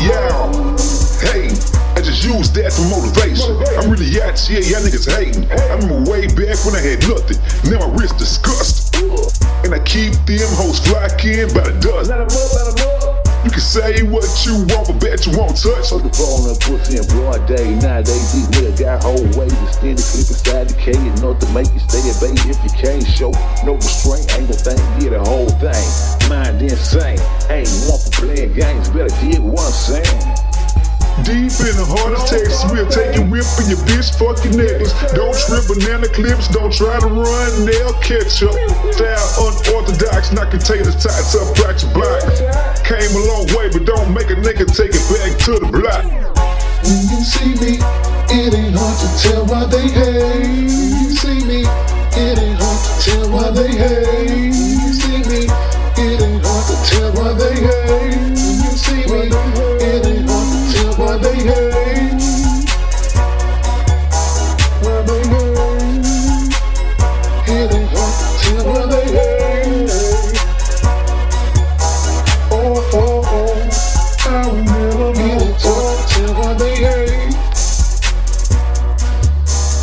y'all? Hey, I just use that for motivation. I'm really out here, y'all niggas hating. I remember way back when I had nothing. Now my wrist disgust. And I keep them hoes flocking by the dozen. Let 'em up, let 'em up. You can say what you want, but bet you won't touch. Put the phone up, pussy in broad day. Nowadays, these whole ways to stand the clip inside the K. Enough to make you stay at bay if you can't show no restraint. Ain't the thing, get the whole thing. Mind insane. Ain't one for playing games, better get one I'm saying. Deep in the heart of Texas, we'll take your whip and your bitch fuck your niggas. Don't trip banana clips, don't try to run nail ketchup. Style unorthodox, knock containers tights up, crack your block. Came a long way, but don't make a nigga take it back to the block. When you see me, it ain't hard to tell why they hate. See me. It ain't hard to tell why they hate. See me. It ain't hard to tell why they hate. You See me. It ain't hard to tell why they hate. Why they hate. It ain't hard